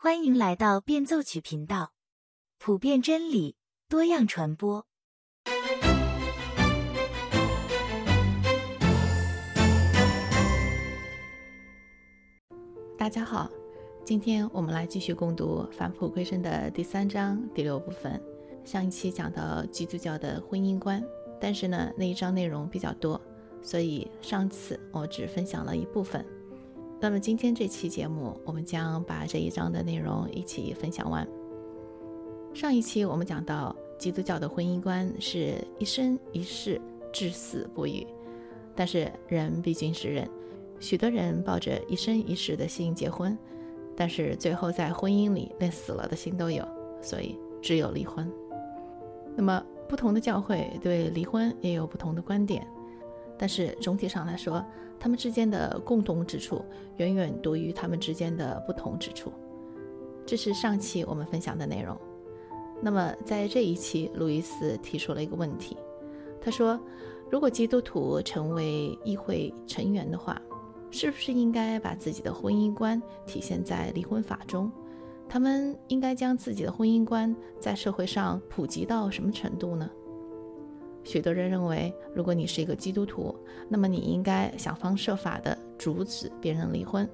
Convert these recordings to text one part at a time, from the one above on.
欢迎来到变奏曲频道，普遍真理，多样传播。大家好，今天我们来继续共读《返璞归真》的第三章第六部分。上一期讲到基督教的婚姻观，但是呢，那一章内容比较多，所以上次我只分享了一部分。那么今天这期节目，我们将把这一章的内容一起分享完。上一期我们讲到，基督教的婚姻观是一生一世，至死不渝。但是人毕竟是人，许多人抱着一生一世的心结婚，但是最后在婚姻里连死了的心都有，所以只有离婚。那么不同的教会对离婚也有不同的观点，但是总体上来说。他们之间的共同之处远远多于他们之间的不同之处，这是上期我们分享的内容。那么在这一期，路易斯提出了一个问题，他说：“如果基督徒成为议会成员的话，是不是应该把自己的婚姻观体现在离婚法中？他们应该将自己的婚姻观在社会上普及到什么程度呢？”许多人认为，如果你是一个基督徒，那么你应该想方设法地阻止别人离婚。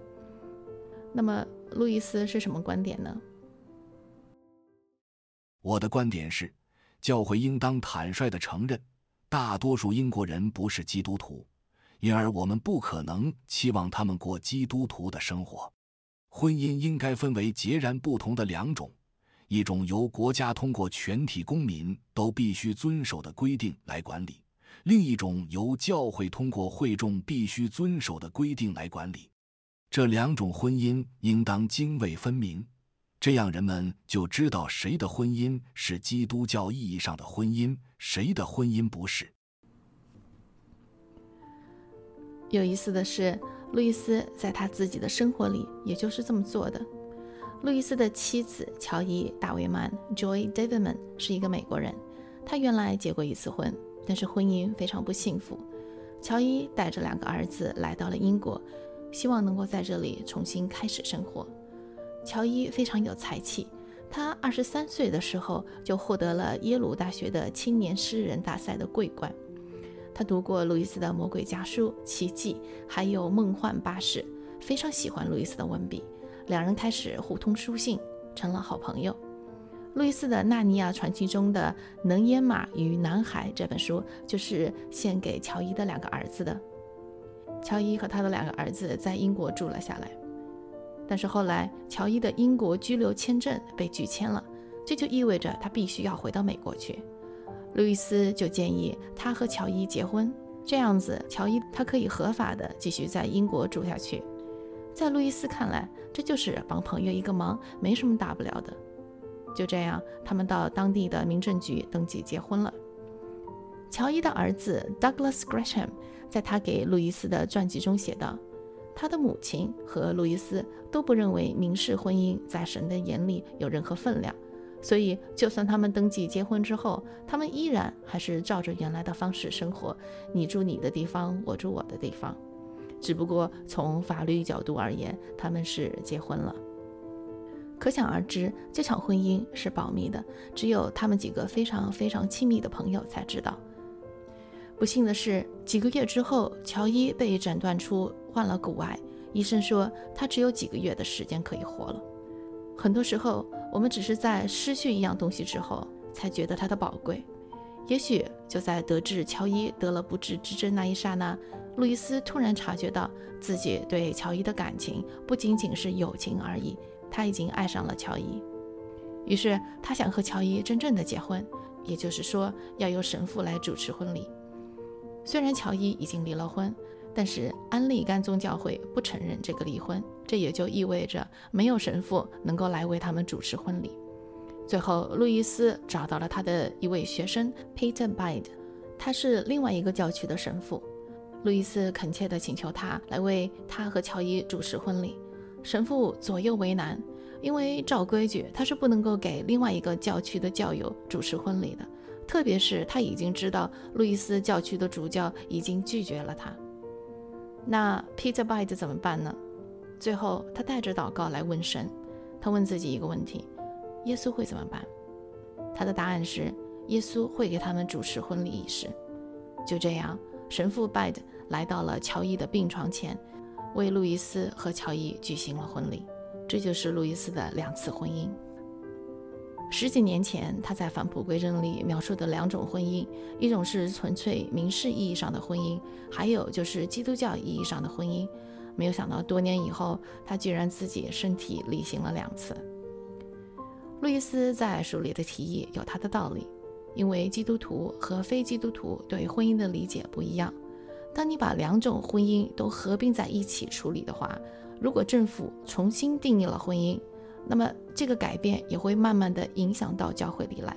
那么，路易斯是什么观点呢？我的观点是，教会应当坦率地承认，大多数英国人不是基督徒，因而我们不可能期望他们过基督徒的生活。婚姻应该分为截然不同的两种。一种由国家通过全体公民都必须遵守的规定来管理，另一种由教会通过会众必须遵守的规定来管理。这两种婚姻应当泾渭分明，这样人们就知道谁的婚姻是基督教意义上的婚姻，谁的婚姻不是。有意思的是，路易斯在他自己的生活里也就是这么做的。路易斯的妻子乔伊·大卫曼 （Joy Davidman） 是一个美国人。她原来结过一次婚，但是婚姻非常不幸福。乔伊带着两个儿子来到了英国，希望能够在这里重新开始生活。乔伊非常有才气，他二十三岁的时候就获得了耶鲁大学的青年诗人大赛的桂冠。他读过路易斯的《魔鬼家书》《奇迹》，还有《梦幻巴士》，非常喜欢路易斯的文笔。两人开始互通书信，成了好朋友。路易斯的《纳尼亚传奇》中的《能淹马与男孩》这本书，就是献给乔伊的两个儿子的。乔伊和他的两个儿子在英国住了下来，但是后来乔伊的英国居留签证被拒签了，这就意味着他必须要回到美国去。路易斯就建议他和乔伊结婚，这样子乔伊他可以合法的继续在英国住下去。在路易斯看来，这就是帮朋友一个忙，没什么大不了的。就这样，他们到当地的民政局登记结婚了。乔伊的儿子 Douglas Gresham 在他给路易斯的传记中写道：“他的母亲和路易斯都不认为民事婚姻在神的眼里有任何分量，所以就算他们登记结婚之后，他们依然还是照着原来的方式生活，你住你的地方，我住我的地方。”只不过从法律角度而言，他们是结婚了。可想而知，这场婚姻是保密的，只有他们几个非常非常亲密的朋友才知道。不幸的是，几个月之后，乔伊被诊断出患了骨癌，医生说他只有几个月的时间可以活了。很多时候，我们只是在失去一样东西之后，才觉得它的宝贵。也许就在得知乔伊得了不治之症那一刹那。路易斯突然察觉到自己对乔伊的感情不仅仅是友情而已，他已经爱上了乔伊。于是他想和乔伊真正的结婚，也就是说要由神父来主持婚礼。虽然乔伊已经离了婚，但是安利甘宗教会不承认这个离婚，这也就意味着没有神父能够来为他们主持婚礼。最后，路易斯找到了他的一位学生 Peter Bide，他是另外一个教区的神父。路易斯恳切地请求他来为他和乔伊主持婚礼。神父左右为难，因为照规矩他是不能够给另外一个教区的教友主持婚礼的，特别是他已经知道路易斯教区的主教已经拒绝了他。那 Peter Bide 怎么办呢？最后他带着祷告来问神，他问自己一个问题：耶稣会怎么办？他的答案是：耶稣会给他们主持婚礼仪式。就这样，神父拜德来到了乔伊的病床前，为路易斯和乔伊举行了婚礼。这就是路易斯的两次婚姻。十几年前，他在《返璞归真》里描述的两种婚姻，一种是纯粹民事意义上的婚姻，还有就是基督教意义上的婚姻。没有想到，多年以后，他居然自己身体力行了两次。路易斯在书里的提议有他的道理，因为基督徒和非基督徒对婚姻的理解不一样。当你把两种婚姻都合并在一起处理的话，如果政府重新定义了婚姻，那么这个改变也会慢慢的影响到教会里来。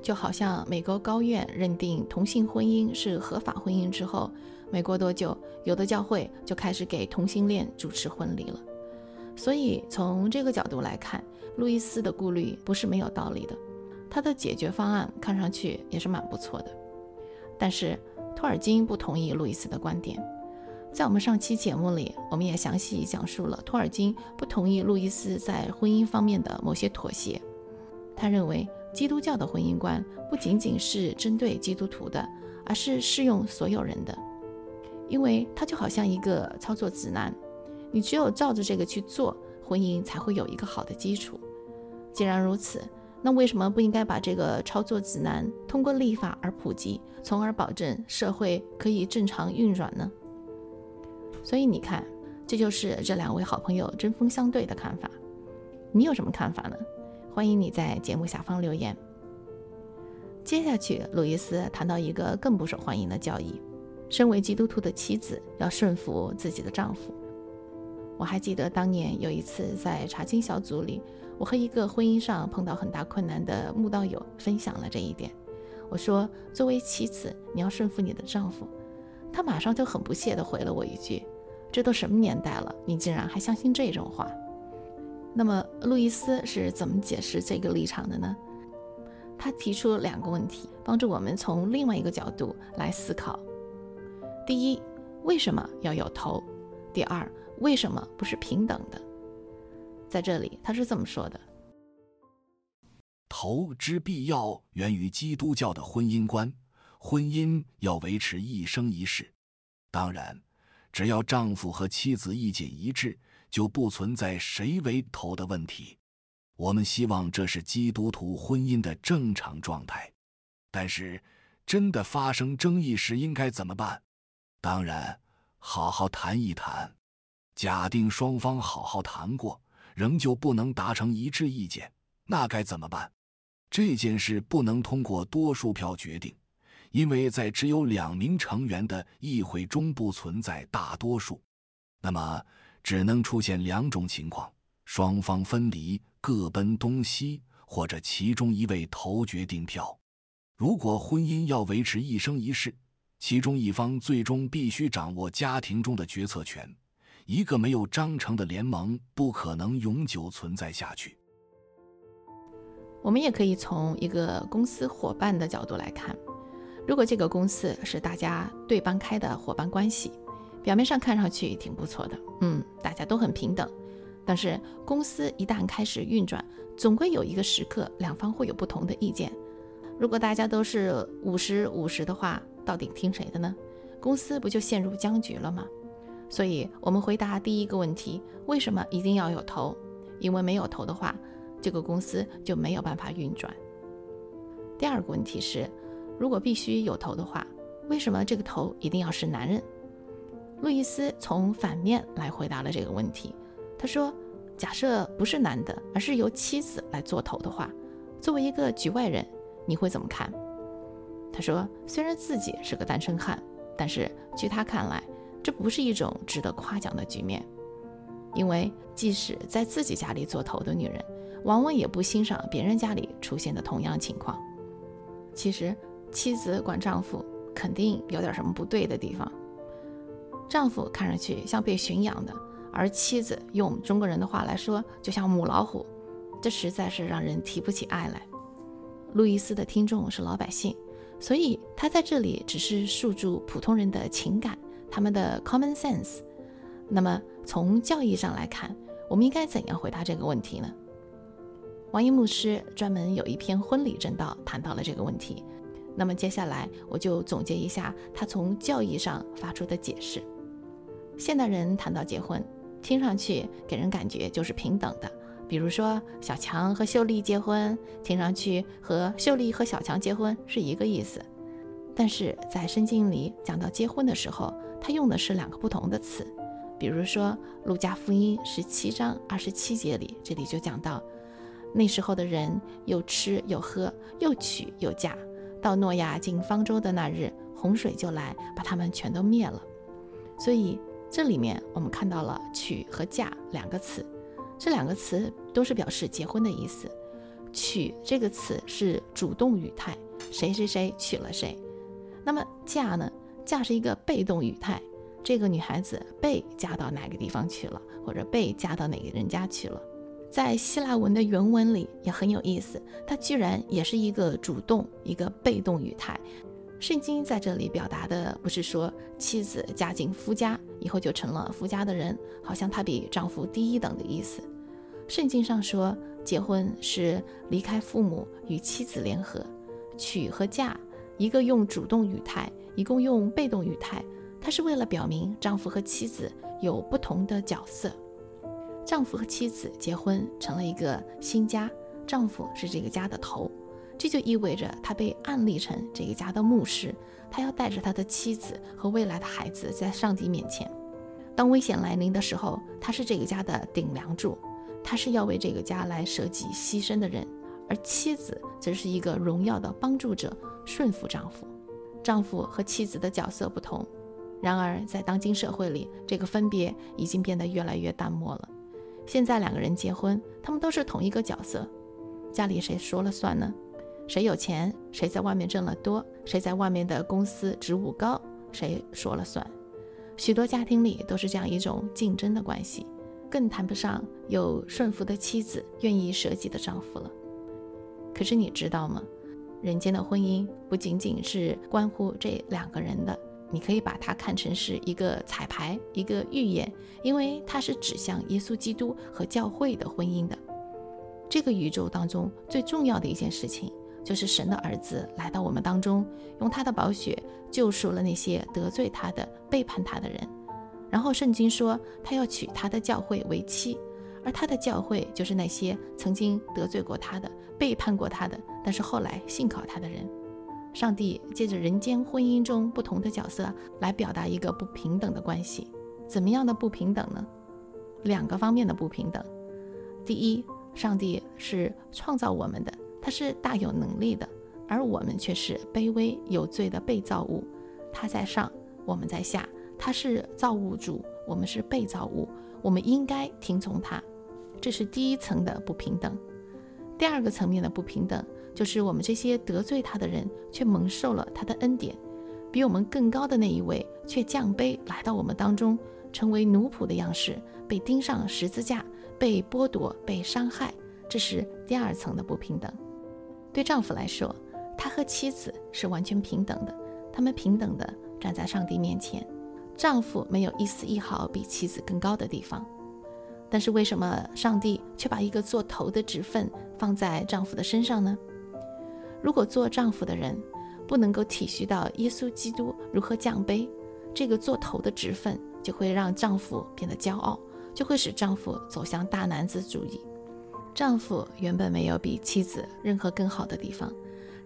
就好像美国高院认定同性婚姻是合法婚姻之后。没过多久，有的教会就开始给同性恋主持婚礼了。所以从这个角度来看，路易斯的顾虑不是没有道理的。他的解决方案看上去也是蛮不错的。但是托尔金不同意路易斯的观点。在我们上期节目里，我们也详细讲述了托尔金不同意路易斯在婚姻方面的某些妥协。他认为基督教的婚姻观不仅仅是针对基督徒的，而是适用所有人的。因为它就好像一个操作指南，你只有照着这个去做，婚姻才会有一个好的基础。既然如此，那为什么不应该把这个操作指南通过立法而普及，从而保证社会可以正常运转呢？所以你看，这就是这两位好朋友针锋相对的看法。你有什么看法呢？欢迎你在节目下方留言。接下去，路易斯谈到一个更不受欢迎的教义。身为基督徒的妻子要顺服自己的丈夫。我还记得当年有一次在查经小组里，我和一个婚姻上碰到很大困难的慕道友分享了这一点。我说：“作为妻子，你要顺服你的丈夫。”他马上就很不屑地回了我一句：“这都什么年代了，你竟然还相信这种话？”那么，路易斯是怎么解释这个立场的呢？他提出两个问题，帮助我们从另外一个角度来思考。第一，为什么要有头？第二，为什么不是平等的？在这里，他是这么说的：头之必要源于基督教的婚姻观，婚姻要维持一生一世。当然，只要丈夫和妻子意见一致，就不存在谁为头的问题。我们希望这是基督徒婚姻的正常状态。但是，真的发生争议时，应该怎么办？当然，好好谈一谈。假定双方好好谈过，仍旧不能达成一致意见，那该怎么办？这件事不能通过多数票决定，因为在只有两名成员的议会中不存在大多数。那么，只能出现两种情况：双方分离，各奔东西，或者其中一位投决定票。如果婚姻要维持一生一世，其中一方最终必须掌握家庭中的决策权，一个没有章程的联盟不可能永久存在下去。我们也可以从一个公司伙伴的角度来看，如果这个公司是大家对半开的伙伴关系，表面上看上去挺不错的，嗯，大家都很平等。但是公司一旦开始运转，总归有一个时刻，两方会有不同的意见。如果大家都是五十五十的话，到底听谁的呢？公司不就陷入僵局了吗？所以，我们回答第一个问题：为什么一定要有头？因为没有头的话，这个公司就没有办法运转。第二个问题是：如果必须有头的话，为什么这个头一定要是男人？路易斯从反面来回答了这个问题。他说：假设不是男的，而是由妻子来做头的话，作为一个局外人，你会怎么看？他说：“虽然自己是个单身汉，但是据他看来，这不是一种值得夸奖的局面。因为即使在自己家里做头的女人，往往也不欣赏别人家里出现的同样情况。其实，妻子管丈夫肯定有点什么不对的地方。丈夫看上去像被驯养的，而妻子用我们中国人的话来说，就像母老虎。这实在是让人提不起爱来。”路易斯的听众是老百姓。所以他在这里只是诉诸普通人的情感，他们的 common sense。那么从教义上来看，我们应该怎样回答这个问题呢？王一牧师专门有一篇婚礼正道谈到了这个问题。那么接下来我就总结一下他从教义上发出的解释。现代人谈到结婚，听上去给人感觉就是平等的，比如说小强和秀丽结婚，听上去和秀丽和小强结婚是一个意思。但是在圣经里讲到结婚的时候，他用的是两个不同的词。比如说路加福音十七章二十七节里，这里就讲到，那时候的人又吃又喝，又娶又嫁。到诺亚进方舟的那日，洪水就来，把他们全都灭了。所以这里面我们看到了“娶”和“嫁”两个词，这两个词都是表示结婚的意思。“娶”这个词是主动语态，谁谁谁娶了谁。那么“嫁”呢？“嫁”是一个被动语态，这个女孩子被嫁到哪个地方去了，或者被嫁到哪个人家去了。在希腊文的原文里也很有意思，它居然也是一个主动、一个被动语态。圣经在这里表达的不是说妻子嫁进夫家以后就成了夫家的人，好像她比丈夫低一等的意思。圣经上说，结婚是离开父母与妻子联合，娶和嫁，一个用主动语态，一共用被动语态，它是为了表明丈夫和妻子有不同的角色。丈夫和妻子结婚成了一个新家，丈夫是这个家的头，这就意味着他被案例成这个家的牧师，他要带着他的妻子和未来的孩子在上帝面前。当危险来临的时候，他是这个家的顶梁柱，他是要为这个家来舍己牺牲的人，而妻子则是一个荣耀的帮助者，顺服丈夫。丈夫和妻子的角色不同，然而在当今社会里，这个分别已经变得越来越淡漠了。现在两个人结婚，他们都是同一个角色，家里谁说了算呢？谁有钱，谁在外面挣得多，谁在外面的公司职务高，谁说了算？许多家庭里都是这样一种竞争的关系，更谈不上有顺服的妻子愿意舍己的丈夫了。可是你知道吗？人间的婚姻不仅仅是关乎这两个人的。你可以把它看成是一个彩排，一个预演，因为它是指向耶稣基督和教会的婚姻的。这个宇宙当中最重要的一件事情，就是神的儿子来到我们当中，用他的宝血救赎了那些得罪他的、背叛他的人。然后圣经说，他要娶他的教会为妻，而他的教会就是那些曾经得罪过他的、背叛过他的，但是后来信靠他的人。上帝借着人间婚姻中不同的角色来表达一个不平等的关系，怎么样的不平等呢？两个方面的不平等。第一，上帝是创造我们的，他是大有能力的，而我们却是卑微有罪的被造物。他在上，我们在下；他是造物主，我们是被造物，我们应该听从他。这是第一层的不平等。第二个层面的不平等。就是我们这些得罪他的人，却蒙受了他的恩典；比我们更高的那一位，却降卑来到我们当中，成为奴仆的样式，被钉上十字架，被剥夺，被伤害。这是第二层的不平等。对丈夫来说，他和妻子是完全平等的，他们平等的站在上帝面前，丈夫没有一丝一毫比妻子更高的地方。但是为什么上帝却把一个做头的职分放在丈夫的身上呢？如果做丈夫的人不能够体恤到耶稣基督如何降卑，这个做头的职分就会让丈夫变得骄傲，就会使丈夫走向大男子主义。丈夫原本没有比妻子任何更好的地方，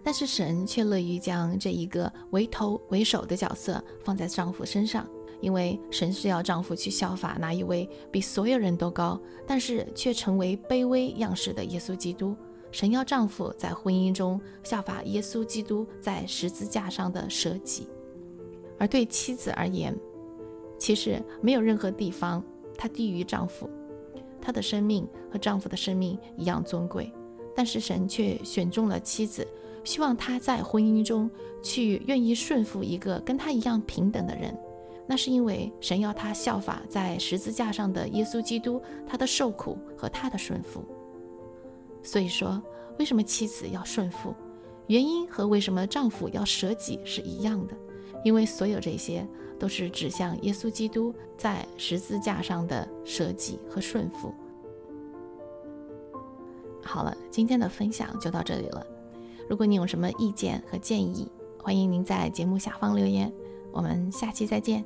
但是神却乐于将这一个为头为首的角色放在丈夫身上，因为神是要丈夫去效法那一位比所有人都高，但是却成为卑微样式的耶稣基督。神要丈夫在婚姻中效法耶稣基督在十字架上的舍己，而对妻子而言，其实没有任何地方她低于丈夫，她的生命和丈夫的生命一样尊贵。但是神却选中了妻子，希望她在婚姻中去愿意顺服一个跟她一样平等的人。那是因为神要她效法在十字架上的耶稣基督，他的受苦和他的顺服。所以说，为什么妻子要顺服？原因和为什么丈夫要舍己是一样的，因为所有这些都是指向耶稣基督在十字架上的舍己和顺服。好了，今天的分享就到这里了。如果你有什么意见和建议，欢迎您在节目下方留言。我们下期再见。